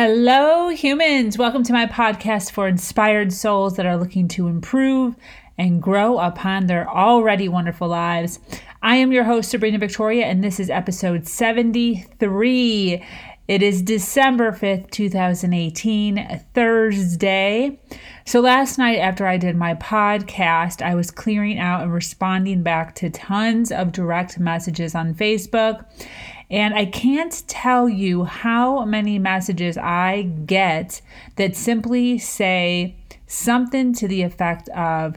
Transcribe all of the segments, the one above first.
Hello, humans. Welcome to my podcast for inspired souls that are looking to improve and grow upon their already wonderful lives. I am your host, Sabrina Victoria, and this is episode 73. It is December 5th, 2018, Thursday. So, last night after I did my podcast, I was clearing out and responding back to tons of direct messages on Facebook. And I can't tell you how many messages I get that simply say something to the effect of,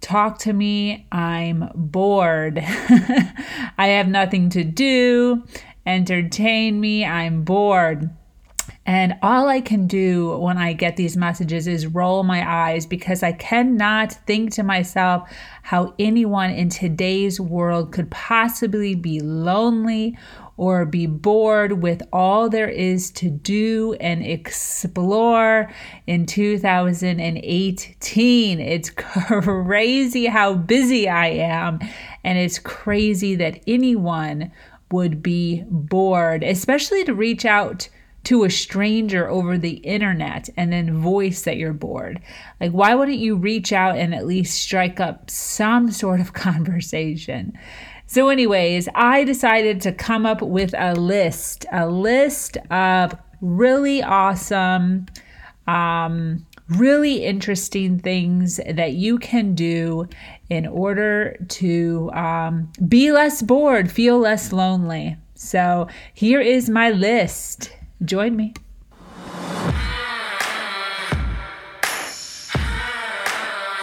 Talk to me, I'm bored. I have nothing to do. Entertain me, I'm bored. And all I can do when I get these messages is roll my eyes because I cannot think to myself how anyone in today's world could possibly be lonely or be bored with all there is to do and explore in 2018. It's crazy how busy I am, and it's crazy that anyone would be bored, especially to reach out to a stranger over the internet and then voice that you're bored. Like, why wouldn't you reach out and at least strike up some sort of conversation? So, anyways, I decided to come up with a list, a list of really awesome, um, really interesting things that you can do in order to um, be less bored, feel less lonely. So, here is my list. Join me.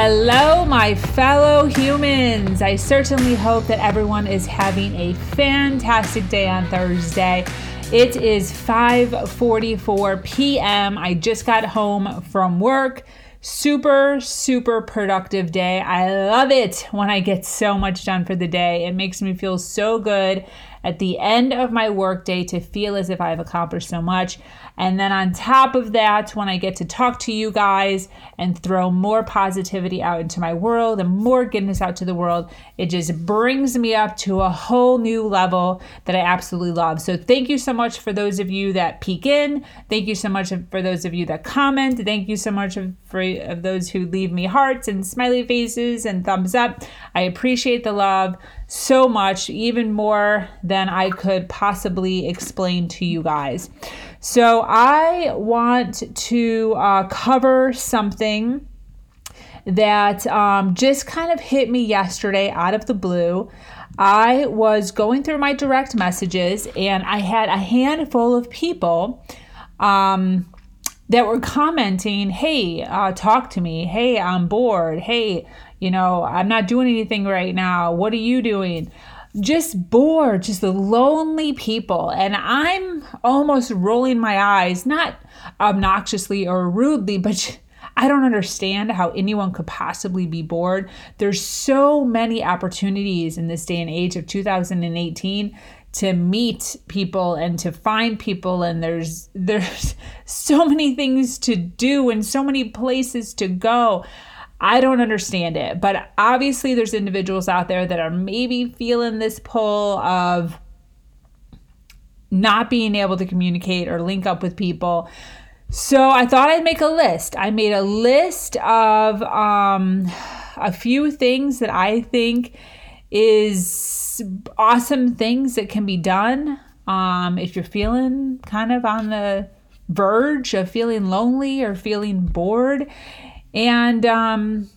Hello, my fellow humans. I certainly hope that everyone is having a fantastic day on Thursday. It is 5:44 p.m. I just got home from work. Super, super productive day. I love it when I get so much done for the day. It makes me feel so good at the end of my workday to feel as if I've accomplished so much. And then on top of that, when I get to talk to you guys and throw more positivity out into my world and more goodness out to the world, it just brings me up to a whole new level that I absolutely love. So thank you so much for those of you that peek in. Thank you so much for those of you that comment. Thank you so much for of those who leave me hearts and smiley faces and thumbs up. I appreciate the love so much, even more than I could possibly explain to you guys. So, I want to uh, cover something that um, just kind of hit me yesterday out of the blue. I was going through my direct messages and I had a handful of people um, that were commenting, Hey, uh, talk to me. Hey, I'm bored. Hey, you know, I'm not doing anything right now. What are you doing? Just bored, just the lonely people. And I'm almost rolling my eyes, not obnoxiously or rudely, but I don't understand how anyone could possibly be bored. There's so many opportunities in this day and age of 2018 to meet people and to find people and there's there's so many things to do and so many places to go. I don't understand it, but obviously there's individuals out there that are maybe feeling this pull of not being able to communicate or link up with people. So I thought I'd make a list. I made a list of um, a few things that I think is awesome things that can be done um, if you're feeling kind of on the verge of feeling lonely or feeling bored and um,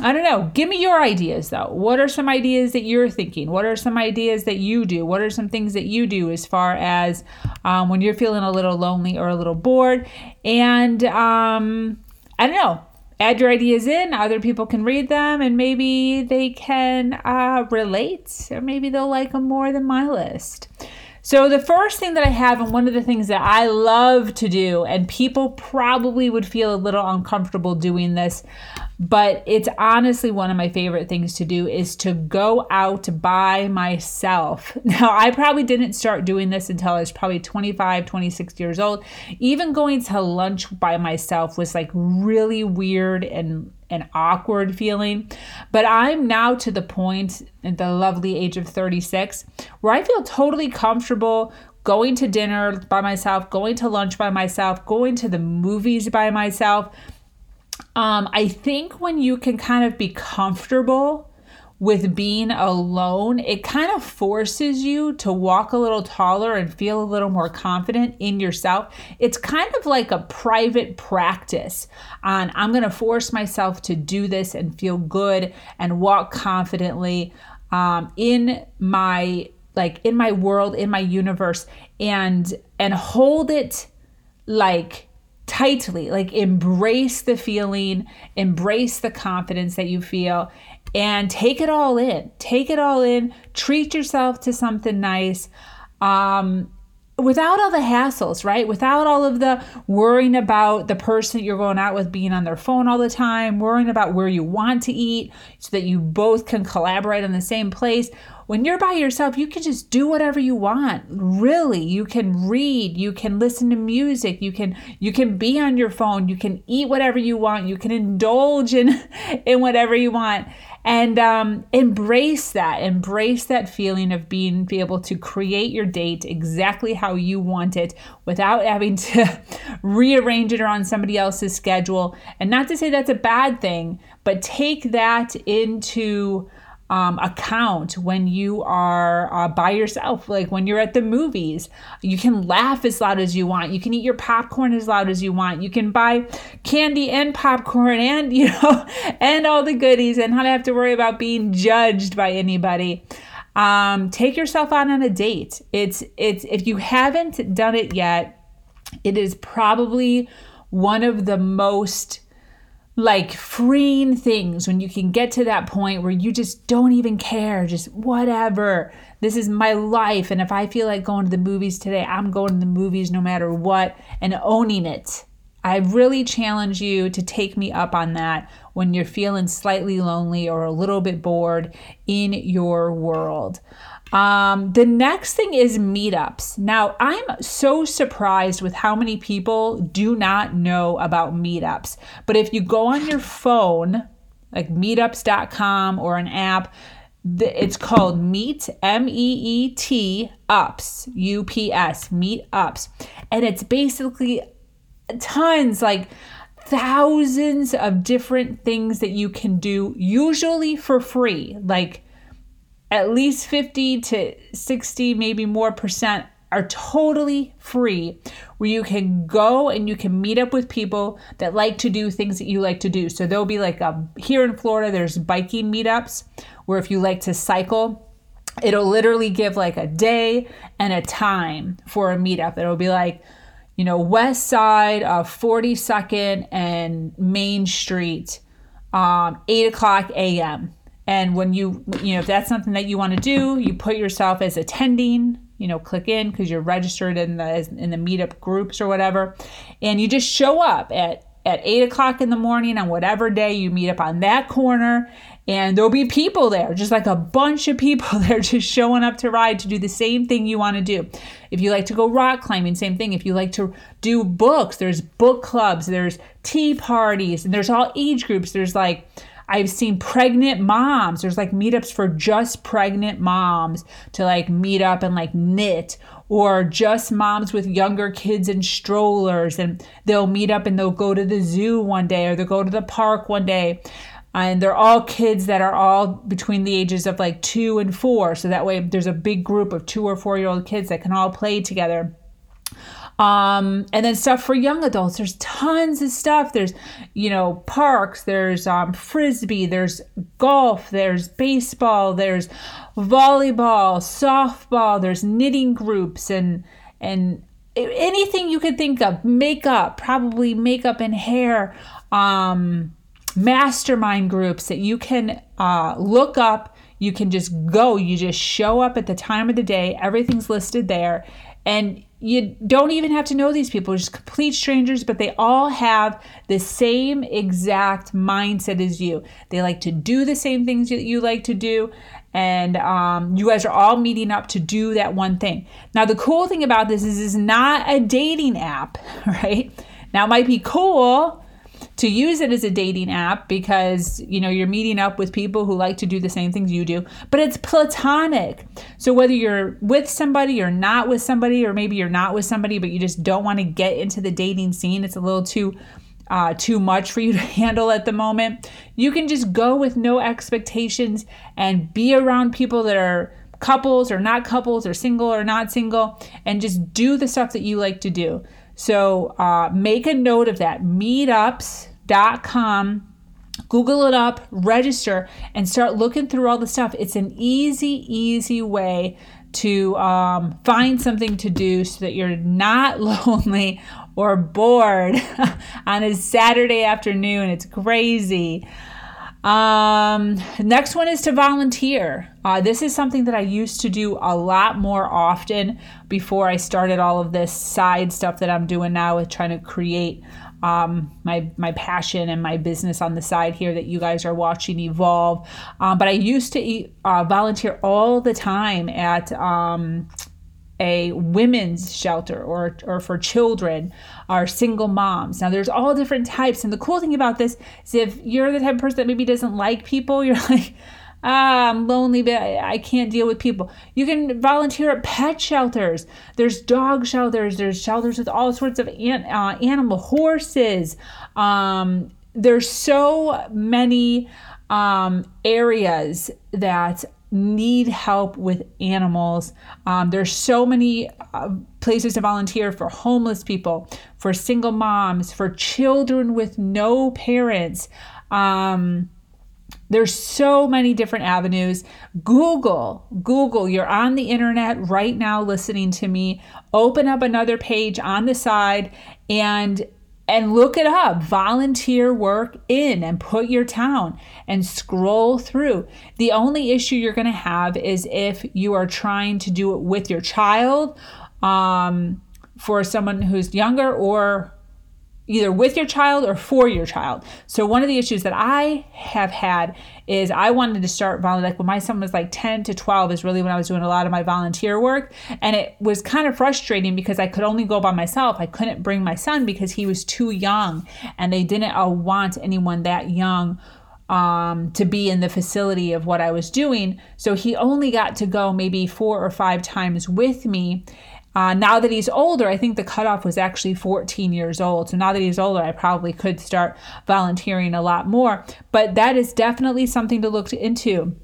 I don't know. Give me your ideas though. What are some ideas that you're thinking? What are some ideas that you do? What are some things that you do as far as um, when you're feeling a little lonely or a little bored? And um, I don't know. add your ideas in. Other people can read them and maybe they can uh, relate or maybe they'll like them more than my list. So, the first thing that I have, and one of the things that I love to do, and people probably would feel a little uncomfortable doing this, but it's honestly one of my favorite things to do, is to go out by myself. Now, I probably didn't start doing this until I was probably 25, 26 years old. Even going to lunch by myself was like really weird and an awkward feeling. But I'm now to the point at the lovely age of 36 where I feel totally comfortable going to dinner by myself, going to lunch by myself, going to the movies by myself. Um, I think when you can kind of be comfortable with being alone, it kind of forces you to walk a little taller and feel a little more confident in yourself. It's kind of like a private practice on I'm going to force myself to do this and feel good and walk confidently um, in my like in my world in my universe and and hold it like tightly like embrace the feeling embrace the confidence that you feel and take it all in. Take it all in. Treat yourself to something nice. Um, without all the hassles, right? Without all of the worrying about the person you're going out with being on their phone all the time, worrying about where you want to eat so that you both can collaborate in the same place. When you're by yourself, you can just do whatever you want. Really, you can read, you can listen to music, you can you can be on your phone, you can eat whatever you want, you can indulge in in whatever you want and um, embrace that. Embrace that feeling of being be able to create your date exactly how you want it without having to rearrange it around somebody else's schedule. And not to say that's a bad thing but take that into um, account when you are uh, by yourself. Like when you're at the movies, you can laugh as loud as you want. You can eat your popcorn as loud as you want. You can buy candy and popcorn and, you know, and all the goodies and not have to worry about being judged by anybody. Um, take yourself out on a date. It's, it's, if you haven't done it yet, it is probably one of the most like freeing things when you can get to that point where you just don't even care, just whatever. This is my life. And if I feel like going to the movies today, I'm going to the movies no matter what and owning it. I really challenge you to take me up on that when you're feeling slightly lonely or a little bit bored in your world. Um, the next thing is meetups. Now, I'm so surprised with how many people do not know about meetups. But if you go on your phone, like meetups.com or an app, it's called Meet M E E T Ups U P S Meet Ups, and it's basically tons like thousands of different things that you can do, usually for free. Like at least 50 to 60, maybe more percent are totally free where you can go and you can meet up with people that like to do things that you like to do. So there'll be like a here in Florida there's biking meetups where if you like to cycle it'll literally give like a day and a time for a meetup. It'll be like you know west side of 42nd and Main Street um 8 o'clock a.m and when you, you know, if that's something that you want to do, you put yourself as attending, you know, click in because you're registered in the in the meetup groups or whatever, and you just show up at at eight o'clock in the morning on whatever day you meet up on that corner, and there'll be people there, just like a bunch of people there, just showing up to ride to do the same thing you want to do. If you like to go rock climbing, same thing. If you like to do books, there's book clubs, there's tea parties, and there's all age groups. There's like I've seen pregnant moms. There's like meetups for just pregnant moms to like meet up and like knit, or just moms with younger kids and strollers, and they'll meet up and they'll go to the zoo one day or they'll go to the park one day. And they're all kids that are all between the ages of like two and four. So that way there's a big group of two or four year old kids that can all play together. Um, and then stuff for young adults. There's tons of stuff. There's, you know, parks, there's um, frisbee, there's golf, there's baseball, there's volleyball, softball, there's knitting groups and and anything you could think of. Makeup, probably makeup and hair. Um, mastermind groups that you can uh, look up. You can just go, you just show up at the time of the day, everything's listed there. And you don't even have to know these people, just complete strangers, but they all have the same exact mindset as you. They like to do the same things that you like to do, and um, you guys are all meeting up to do that one thing. Now, the cool thing about this is it's not a dating app, right? Now, it might be cool to use it as a dating app because you know you're meeting up with people who like to do the same things you do but it's platonic. So whether you're with somebody or not with somebody or maybe you're not with somebody but you just don't want to get into the dating scene it's a little too uh, too much for you to handle at the moment you can just go with no expectations and be around people that are couples or not couples or single or not single and just do the stuff that you like to do so uh, make a note of that. Meetups.com. Google it up, register, and start looking through all the stuff. It's an easy, easy way to um, find something to do so that you're not lonely or bored on a Saturday afternoon. It's crazy. Um, next one is to volunteer. Uh, this is something that I used to do a lot more often before I started all of this side stuff that I'm doing now with trying to create um, my my passion and my business on the side here that you guys are watching evolve. Um, but I used to eat, uh, volunteer all the time at um, a women's shelter or, or for children or single moms. Now, there's all different types. And the cool thing about this is if you're the type of person that maybe doesn't like people, you're like, ah, I'm lonely, but I can't deal with people. You can volunteer at pet shelters. There's dog shelters. There's shelters with all sorts of an, uh, animal horses. Um, there's so many um, areas that need help with animals. Um, there's so many uh, places to volunteer for homeless people, for single moms, for children with no parents. Um, there's so many different avenues. Google, Google, you're on the internet right now listening to me. Open up another page on the side and and look it up. Volunteer work in and put your town and scroll through. The only issue you're going to have is if you are trying to do it with your child, um, for someone who's younger or either with your child or for your child. So one of the issues that I have had is I wanted to start volunteering like when my son was like 10 to 12 is really when I was doing a lot of my volunteer work and it was kind of frustrating because I could only go by myself. I couldn't bring my son because he was too young and they didn't uh, want anyone that young um, to be in the facility of what I was doing. So he only got to go maybe four or five times with me. Uh, now that he's older, I think the cutoff was actually 14 years old. So now that he's older, I probably could start volunteering a lot more. But that is definitely something to look into.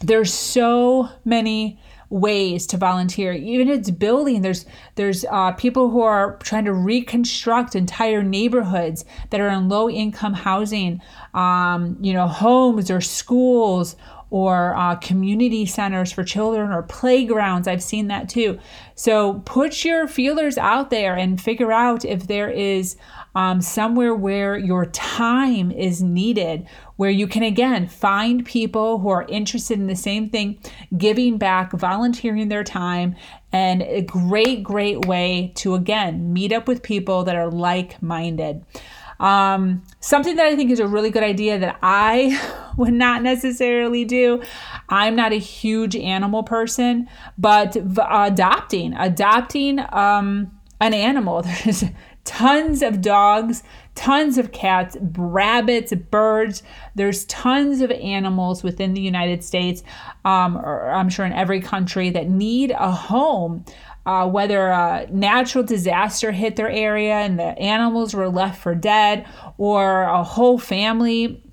There's so many ways to volunteer even it's building there's there's uh, people who are trying to reconstruct entire neighborhoods that are in low income housing um, you know homes or schools or uh, community centers for children or playgrounds. I've seen that too. So put your feelers out there and figure out if there is um, somewhere where your time is needed, where you can again find people who are interested in the same thing, giving back, volunteering their time, and a great, great way to again meet up with people that are like minded. Um, something that I think is a really good idea that I would not necessarily do. I'm not a huge animal person, but adopting, adopting um, an animal. There's tons of dogs, tons of cats, rabbits, birds. There's tons of animals within the United States, um, or I'm sure in every country, that need a home uh, whether a natural disaster hit their area and the animals were left for dead, or a whole family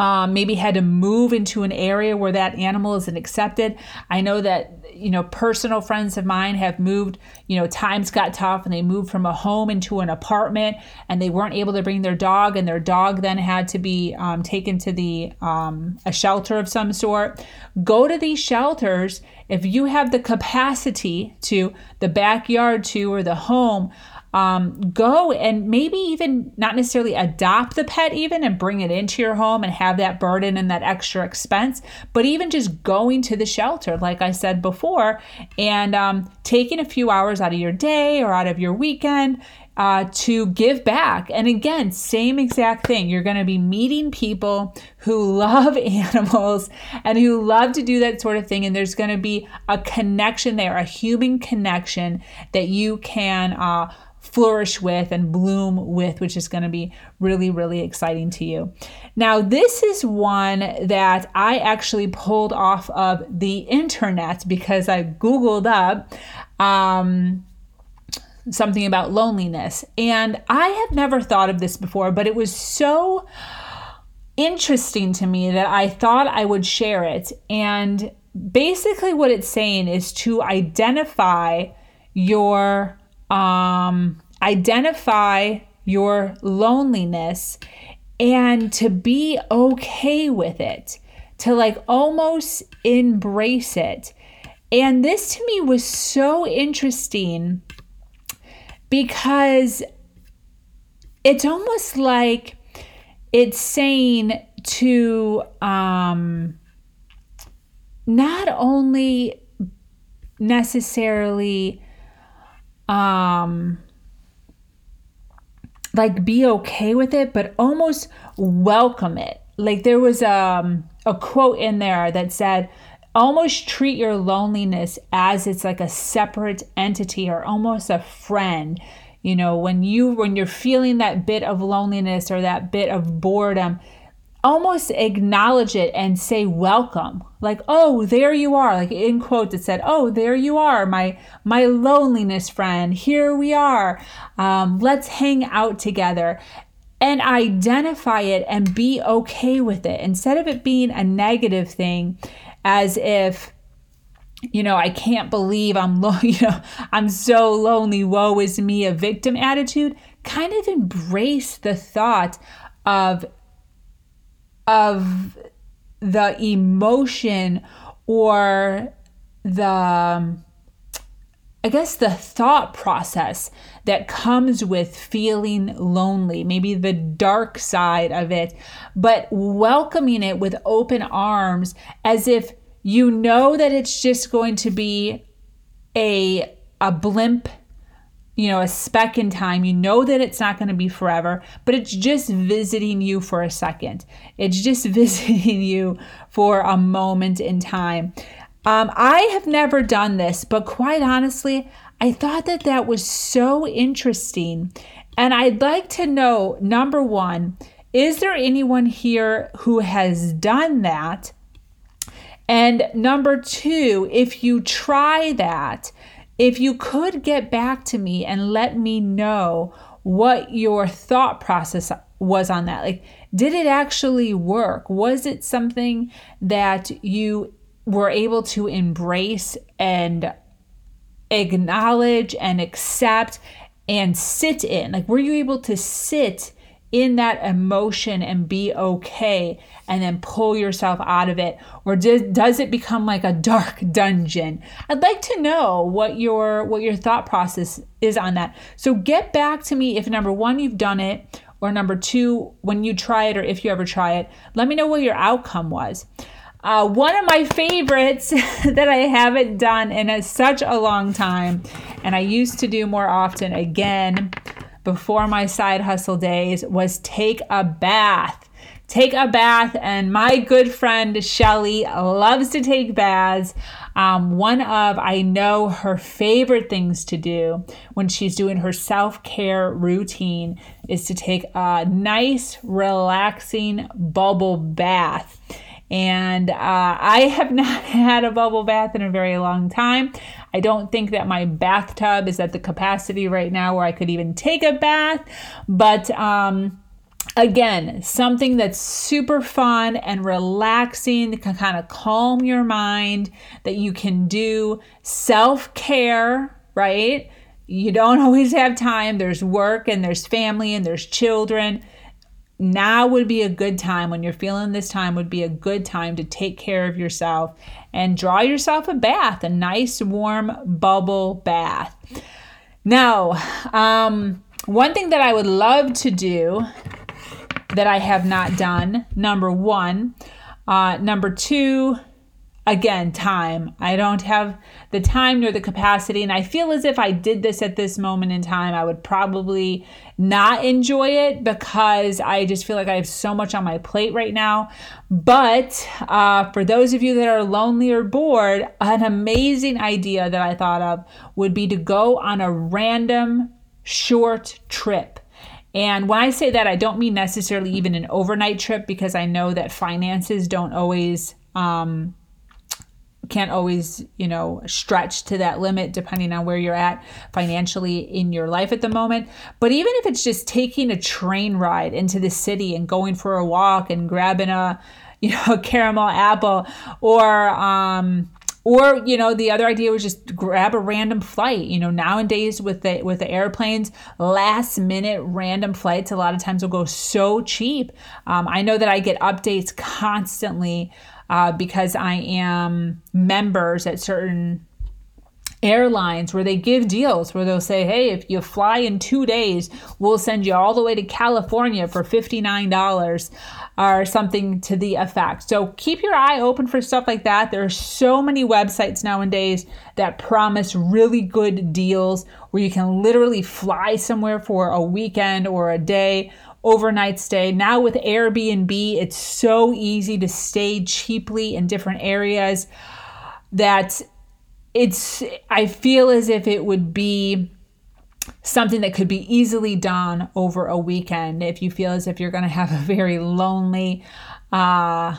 um, maybe had to move into an area where that animal isn't accepted. I know that you know personal friends of mine have moved. You know times got tough and they moved from a home into an apartment and they weren't able to bring their dog and their dog then had to be um, taken to the um, a shelter of some sort. Go to these shelters if you have the capacity to the backyard to or the home um, go and maybe even not necessarily adopt the pet even and bring it into your home and have that burden and that extra expense but even just going to the shelter like i said before and um, taking a few hours out of your day or out of your weekend uh, to give back. And again, same exact thing. You're going to be meeting people who love animals and who love to do that sort of thing. And there's going to be a connection there, a human connection that you can. Uh, flourish with and bloom with, which is going to be really, really exciting to you. Now, this is one that I actually pulled off of the internet because I Googled up. Um, something about loneliness. And I have never thought of this before, but it was so interesting to me that I thought I would share it. And basically, what it's saying is to identify your um, identify your loneliness and to be okay with it, to like almost embrace it. And this to me was so interesting because it's almost like it's saying to um, not only necessarily um, like be okay with it, but almost welcome it. Like there was um, a quote in there that said, almost treat your loneliness as it's like a separate entity or almost a friend you know when you when you're feeling that bit of loneliness or that bit of boredom almost acknowledge it and say welcome. Like oh there you are. Like in quotes it said oh there you are my my loneliness friend. Here we are. Um, let's hang out together and identify it and be okay with it. Instead of it being a negative thing as if you know, I can't believe I'm lo- you know, I'm so lonely, woe is me, a victim attitude, kind of embrace the thought of of the emotion or the um, I guess the thought process that comes with feeling lonely, maybe the dark side of it, but welcoming it with open arms as if you know that it's just going to be a a blimp you know, a speck in time. You know that it's not going to be forever, but it's just visiting you for a second. It's just visiting you for a moment in time. Um, I have never done this, but quite honestly, I thought that that was so interesting. And I'd like to know number one, is there anyone here who has done that? And number two, if you try that, if you could get back to me and let me know what your thought process was on that. Like, did it actually work? Was it something that you were able to embrace and acknowledge and accept and sit in? Like, were you able to sit in that emotion and be okay and then pull yourself out of it? Or does, does it become like a dark dungeon? I'd like to know what your what your thought process is on that. So get back to me if number one you've done it or number two when you try it or if you ever try it let me know what your outcome was. Uh, one of my favorites that I haven't done in a, such a long time, and I used to do more often again before my side hustle days, was take a bath. Take a bath, and my good friend Shelly loves to take baths. Um, one of I know her favorite things to do when she's doing her self care routine is to take a nice, relaxing bubble bath. And uh, I have not had a bubble bath in a very long time. I don't think that my bathtub is at the capacity right now where I could even take a bath. But um, again, something that's super fun and relaxing can kind of calm your mind, that you can do self care, right? You don't always have time. There's work and there's family and there's children now would be a good time when you're feeling this time would be a good time to take care of yourself and draw yourself a bath, a nice warm bubble bath. Now, um, one thing that I would love to do that I have not done, number one. Uh, number two, again, time. I don't have the time nor the capacity. And I feel as if I did this at this moment in time, I would probably not enjoy it because I just feel like I have so much on my plate right now. But uh, for those of you that are lonely or bored, an amazing idea that I thought of would be to go on a random short trip. And when I say that, I don't mean necessarily even an overnight trip because I know that finances don't always um, can't always, you know, stretch to that limit depending on where you're at financially in your life at the moment. But even if it's just taking a train ride into the city and going for a walk and grabbing a, you know, a caramel apple or um or you know the other idea was just grab a random flight you know nowadays with the with the airplanes last minute random flights a lot of times will go so cheap um, i know that i get updates constantly uh, because i am members at certain airlines where they give deals where they'll say, hey, if you fly in two days, we'll send you all the way to California for $59 or something to the effect. So keep your eye open for stuff like that. There are so many websites nowadays that promise really good deals where you can literally fly somewhere for a weekend or a day overnight stay. Now with Airbnb, it's so easy to stay cheaply in different areas that it's I feel as if it would be something that could be easily done over a weekend if you feel as if you're going to have a very lonely uh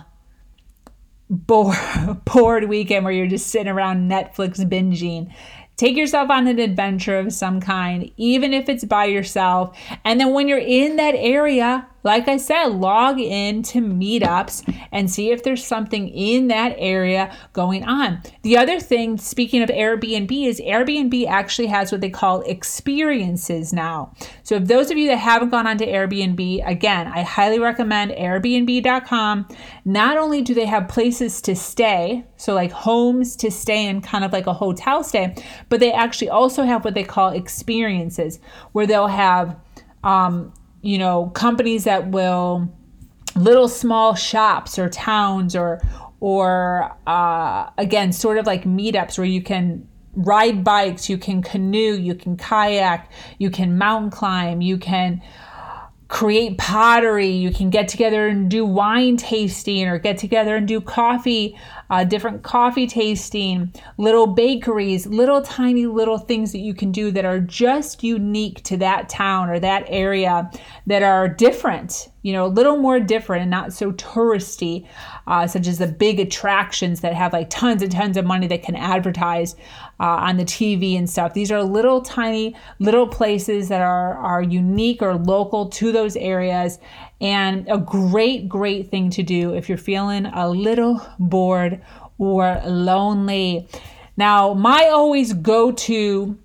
bored, bored weekend where you're just sitting around Netflix binging Take yourself on an adventure of some kind, even if it's by yourself. And then when you're in that area, like I said, log in to meetups and see if there's something in that area going on. The other thing, speaking of Airbnb, is Airbnb actually has what they call experiences now. So, if those of you that haven't gone onto Airbnb, again, I highly recommend Airbnb.com. Not only do they have places to stay, so like homes to stay in, kind of like a hotel stay, but they actually also have what they call experiences, where they'll have um, you know, companies that will little small shops or towns or or uh, again sort of like meetups where you can ride bikes you can canoe you can kayak you can mountain climb you can create pottery you can get together and do wine tasting or get together and do coffee uh, different coffee tasting, little bakeries, little tiny little things that you can do that are just unique to that town or that area that are different, you know, a little more different and not so touristy, uh, such as the big attractions that have like tons and tons of money that can advertise uh, on the TV and stuff. These are little tiny little places that are, are unique or local to those areas and a great, great thing to do if you're feeling a little bored or lonely. Now, my always go to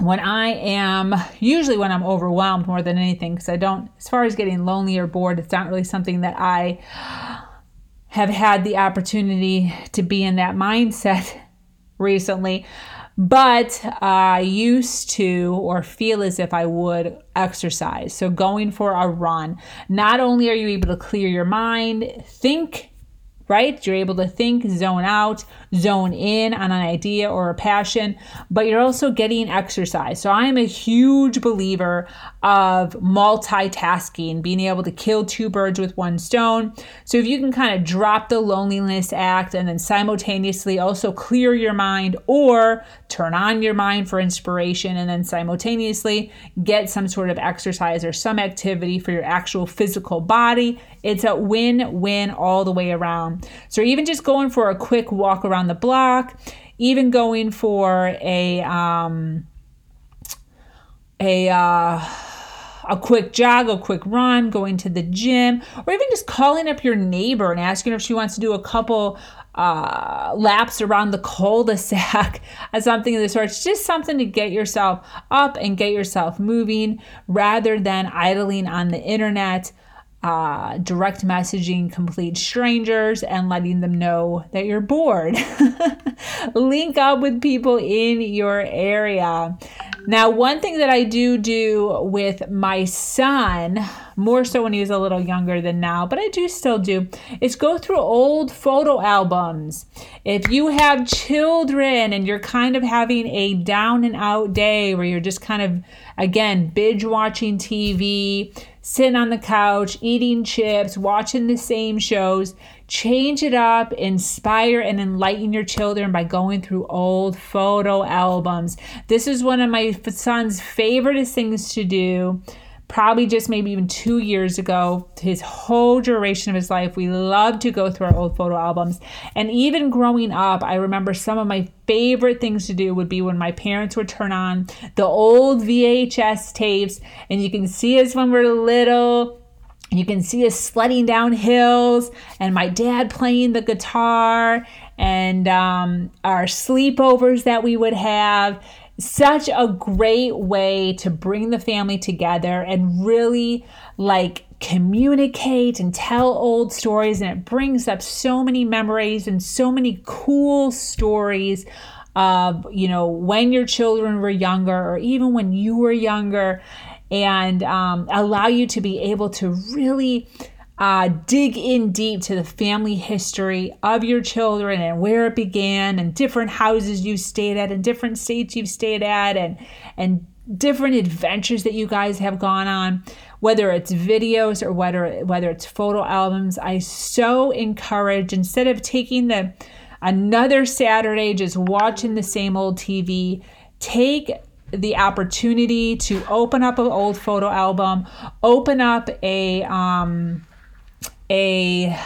when I am, usually when I'm overwhelmed more than anything, because I don't, as far as getting lonely or bored, it's not really something that I have had the opportunity to be in that mindset recently. But I used to, or feel as if I would, exercise. So, going for a run. Not only are you able to clear your mind, think right? You're able to think, zone out, zone in on an idea or a passion, but you're also getting exercise. So I am a huge believer of multitasking, being able to kill two birds with one stone. So if you can kind of drop the loneliness act and then simultaneously also clear your mind or turn on your mind for inspiration and then simultaneously get some sort of exercise or some activity for your actual physical body, it's a win win all the way around. So even just going for a quick walk around the block, even going for a, um, a, uh, a quick jog, a quick run, going to the gym, or even just calling up your neighbor and asking if she wants to do a couple uh, laps around the cul-de-sac as something of the sort. It's just something to get yourself up and get yourself moving rather than idling on the internet uh, direct messaging complete strangers and letting them know that you're bored. Link up with people in your area. Now, one thing that I do do with my son, more so when he was a little younger than now, but I do still do, is go through old photo albums. If you have children and you're kind of having a down and out day where you're just kind of, again, binge watching TV, sitting on the couch, eating chips, watching the same shows, change it up, inspire and enlighten your children by going through old photo albums. This is one of my son's favorite things to do. Probably just maybe even two years ago, his whole duration of his life, we loved to go through our old photo albums. And even growing up, I remember some of my favorite things to do would be when my parents would turn on the old VHS tapes, and you can see us when we're little you can see us sledding down hills and my dad playing the guitar and um, our sleepovers that we would have such a great way to bring the family together and really like communicate and tell old stories. And it brings up so many memories and so many cool stories of you know when your children were younger or even when you were younger and um, allow you to be able to really uh, dig in deep to the family history of your children and where it began and different houses you stayed at and different states you've stayed at and and different adventures that you guys have gone on whether it's videos or whether whether it's photo albums. I so encourage instead of taking the another saturday just watching the same old tv take the opportunity to open up an old photo album, open up a um, a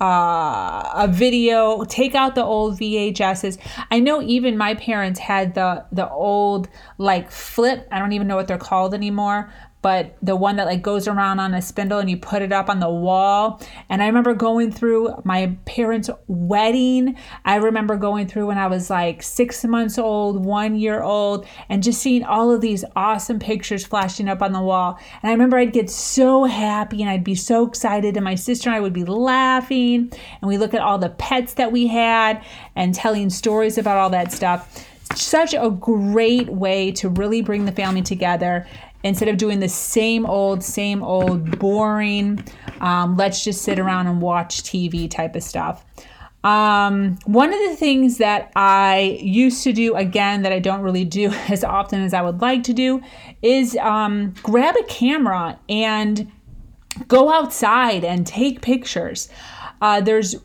uh, a video, take out the old VHSs. I know even my parents had the the old like flip. I don't even know what they're called anymore, but the one that like goes around on a spindle and you put it up on the wall. And I remember going through my parents' wedding. I remember going through when I was like six months old, one year old, and just seeing all of these awesome pictures flashing up on the wall. And I remember I'd get so happy and I'd be so excited, and my sister and I would be laughing, and we look at all the pets that we had and telling stories about all that stuff such a great way to really bring the family together instead of doing the same old, same old, boring, um, let's just sit around and watch TV type of stuff. Um, one of the things that I used to do, again, that I don't really do as often as I would like to do, is um, grab a camera and go outside and take pictures. Uh, there's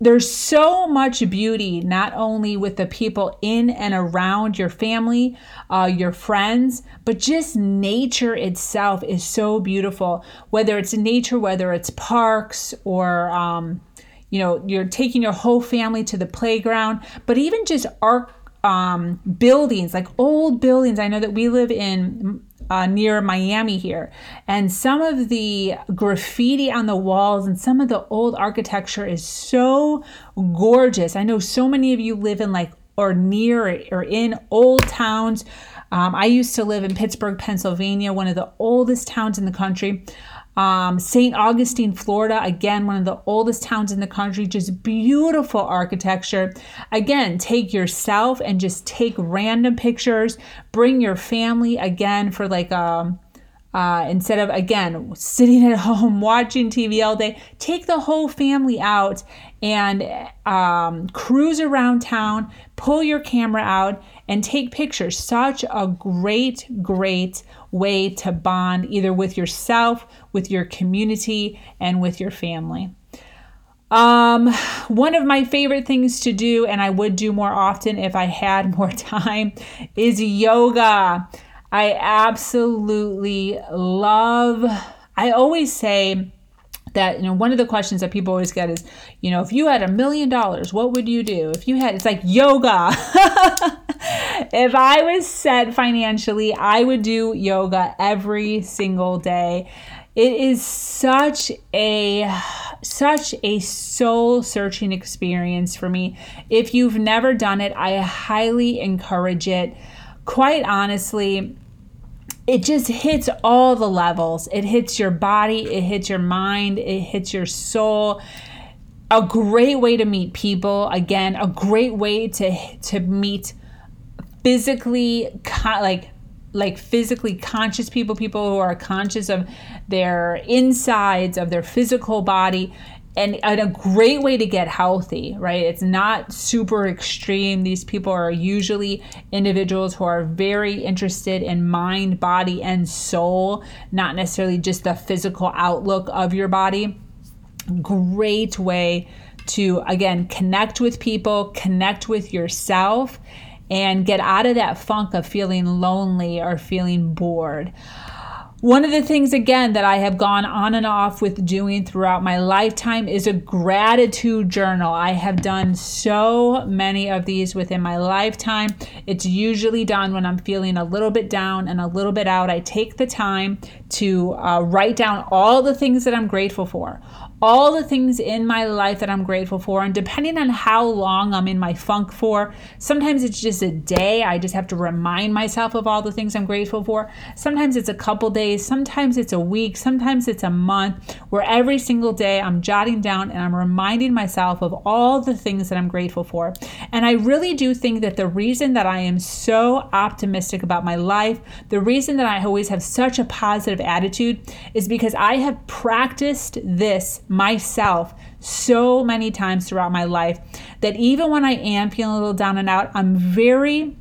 there's so much beauty not only with the people in and around your family uh, your friends but just nature itself is so beautiful. Whether it's nature whether it's parks or um, you know you're taking your whole family to the playground but even just art um, buildings like old buildings. I know that we live in uh, near Miami here. And some of the graffiti on the walls and some of the old architecture is so gorgeous. I know so many of you live in like or near or in old towns. Um, I used to live in Pittsburgh, Pennsylvania, one of the oldest towns in the country. Um, St. Augustine, Florida, again, one of the oldest towns in the country, just beautiful architecture. Again, take yourself and just take random pictures. Bring your family again for like a. Um, uh, instead of again sitting at home watching TV all day, take the whole family out and um, cruise around town. Pull your camera out and take pictures. Such a great, great way to bond either with yourself, with your community, and with your family. Um, one of my favorite things to do, and I would do more often if I had more time, is yoga. I absolutely love, I always say, that you know one of the questions that people always get is you know if you had a million dollars what would you do? If you had it's like yoga. If i was set financially i would do yoga every single day. It is such a such a soul searching experience for me. If you've never done it i highly encourage it. Quite honestly it just hits all the levels. It hits your body, it hits your mind, it hits your soul. A great way to meet people. Again, a great way to to meet physically like like physically conscious people, people who are conscious of their insides, of their physical body. And, and a great way to get healthy, right? It's not super extreme. These people are usually individuals who are very interested in mind, body, and soul, not necessarily just the physical outlook of your body. Great way to, again, connect with people, connect with yourself, and get out of that funk of feeling lonely or feeling bored. One of the things, again, that I have gone on and off with doing throughout my lifetime is a gratitude journal. I have done so many of these within my lifetime. It's usually done when I'm feeling a little bit down and a little bit out. I take the time to uh, write down all the things that I'm grateful for, all the things in my life that I'm grateful for. And depending on how long I'm in my funk for, sometimes it's just a day. I just have to remind myself of all the things I'm grateful for. Sometimes it's a couple days, sometimes it's a week, sometimes it's a month, where every single day I'm jotting down and I'm reminding myself of all the things that I'm grateful for. And I really do think that the reason that I am so optimistic about my life, the reason that I always have such a positive attitude is because I have practiced this myself so many times throughout my life that even when I am feeling a little down and out, I'm very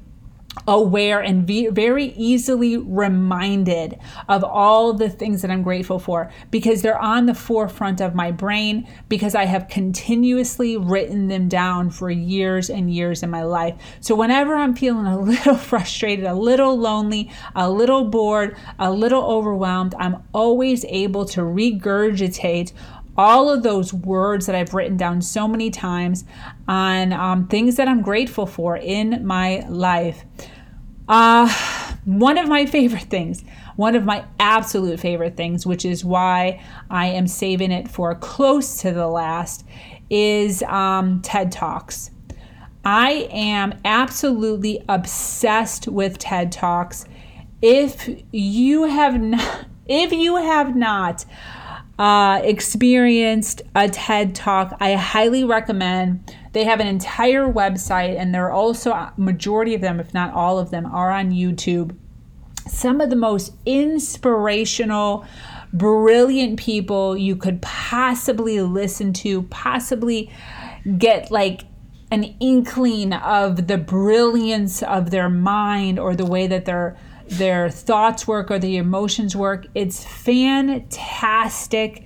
aware and very easily reminded of all the things that I'm grateful for because they're on the forefront of my brain because I have continuously written them down for years and years in my life. So whenever I'm feeling a little frustrated, a little lonely, a little bored, a little overwhelmed, I'm always able to regurgitate all of those words that I've written down so many times on um, things that I'm grateful for in my life. Uh, one of my favorite things, one of my absolute favorite things, which is why I am saving it for close to the last, is um, TED Talks. I am absolutely obsessed with TED Talks. If you have not, if you have not uh, experienced a TED Talk, I highly recommend. They have an entire website, and they're also majority of them, if not all of them, are on YouTube. Some of the most inspirational, brilliant people you could possibly listen to, possibly get like an inkling of the brilliance of their mind or the way that they're their thoughts work or the emotions work. It's fantastic.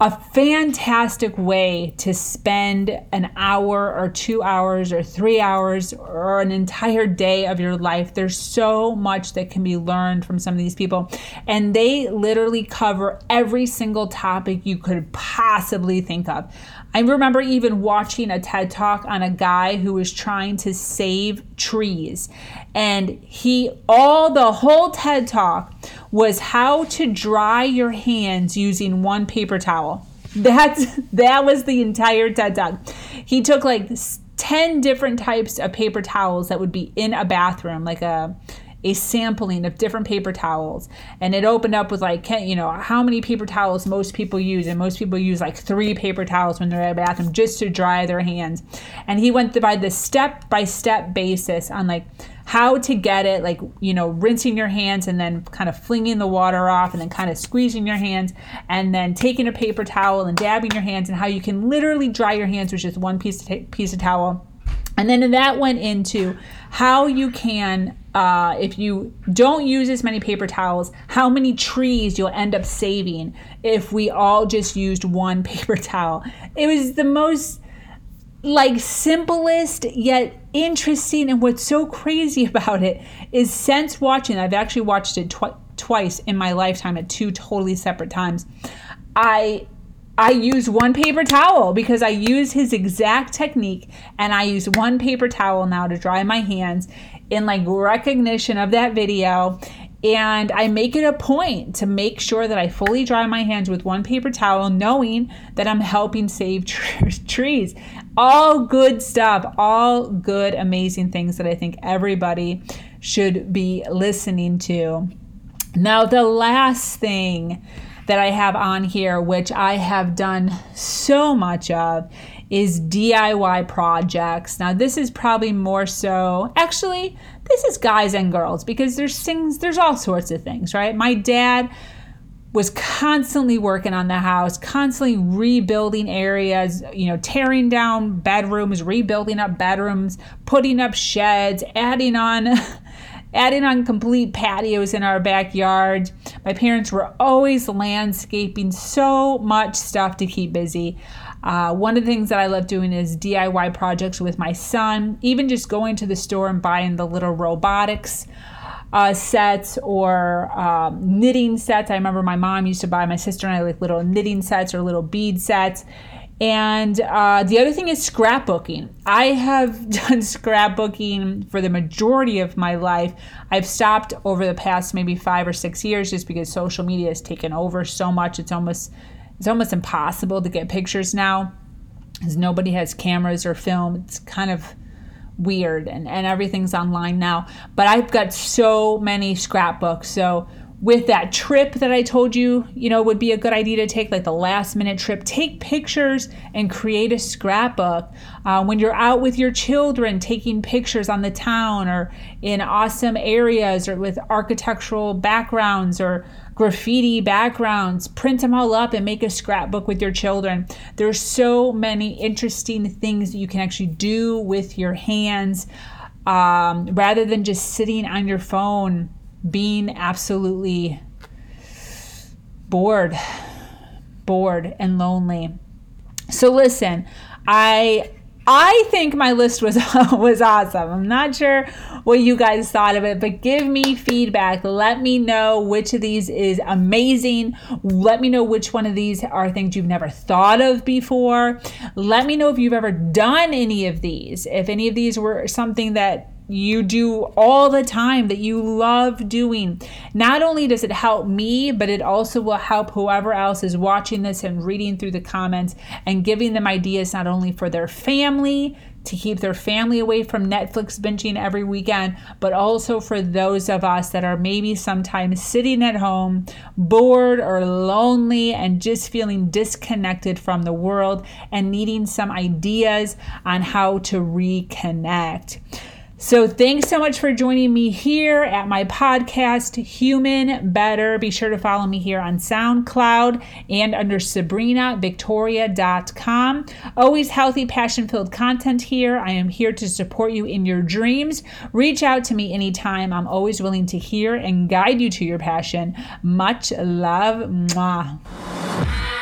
A fantastic way to spend an hour or two hours or three hours or an entire day of your life. There's so much that can be learned from some of these people. And they literally cover every single topic you could possibly think of. I remember even watching a TED talk on a guy who was trying to save trees. And he, all the whole TED talk was how to dry your hands using one paper towel. That's, that was the entire TED talk. He took like 10 different types of paper towels that would be in a bathroom, like a, a sampling of different paper towels. And it opened up with like you know how many paper towels most people use? And most people use like three paper towels when they're at a bathroom just to dry their hands. And he went by the step by step basis on like how to get it like you know rinsing your hands and then kind of flinging the water off and then kind of squeezing your hands and then taking a paper towel and dabbing your hands and how you can literally dry your hands with just one piece of piece of towel. And then that went into how you can, uh, if you don't use as many paper towels, how many trees you'll end up saving if we all just used one paper towel. It was the most like simplest yet interesting and what's so crazy about it is since watching i've actually watched it tw- twice in my lifetime at two totally separate times i I use one paper towel because I use his exact technique and I use one paper towel now to dry my hands in like recognition of that video and I make it a point to make sure that I fully dry my hands with one paper towel, knowing that I'm helping save trees. All good stuff, all good, amazing things that I think everybody should be listening to. Now, the last thing that I have on here, which I have done so much of, is DIY projects. Now, this is probably more so, actually, this is guys and girls because there's things, there's all sorts of things, right? My dad was constantly working on the house, constantly rebuilding areas, you know, tearing down bedrooms, rebuilding up bedrooms, putting up sheds, adding on adding on complete patios in our backyard. My parents were always landscaping so much stuff to keep busy. Uh, one of the things that I love doing is DIY projects with my son, even just going to the store and buying the little robotics uh, sets or um, knitting sets. I remember my mom used to buy my sister and I like little knitting sets or little bead sets. And uh, the other thing is scrapbooking. I have done scrapbooking for the majority of my life. I've stopped over the past maybe five or six years just because social media has taken over so much. It's almost it's almost impossible to get pictures now because nobody has cameras or film. It's kind of weird and, and everything's online now. But I've got so many scrapbooks. So with that trip that I told you, you know, would be a good idea to take, like the last minute trip. Take pictures and create a scrapbook. Uh, when you're out with your children, taking pictures on the town or in awesome areas or with architectural backgrounds or graffiti backgrounds, print them all up and make a scrapbook with your children. There's so many interesting things that you can actually do with your hands um, rather than just sitting on your phone being absolutely bored, bored and lonely. So listen, I I think my list was was awesome. I'm not sure what you guys thought of it, but give me feedback. Let me know which of these is amazing. Let me know which one of these are things you've never thought of before. Let me know if you've ever done any of these. If any of these were something that you do all the time that you love doing. Not only does it help me, but it also will help whoever else is watching this and reading through the comments and giving them ideas not only for their family to keep their family away from Netflix binging every weekend, but also for those of us that are maybe sometimes sitting at home, bored or lonely, and just feeling disconnected from the world and needing some ideas on how to reconnect. So, thanks so much for joining me here at my podcast, Human Better. Be sure to follow me here on SoundCloud and under SabrinaVictoria.com. Always healthy, passion filled content here. I am here to support you in your dreams. Reach out to me anytime. I'm always willing to hear and guide you to your passion. Much love. Mwah.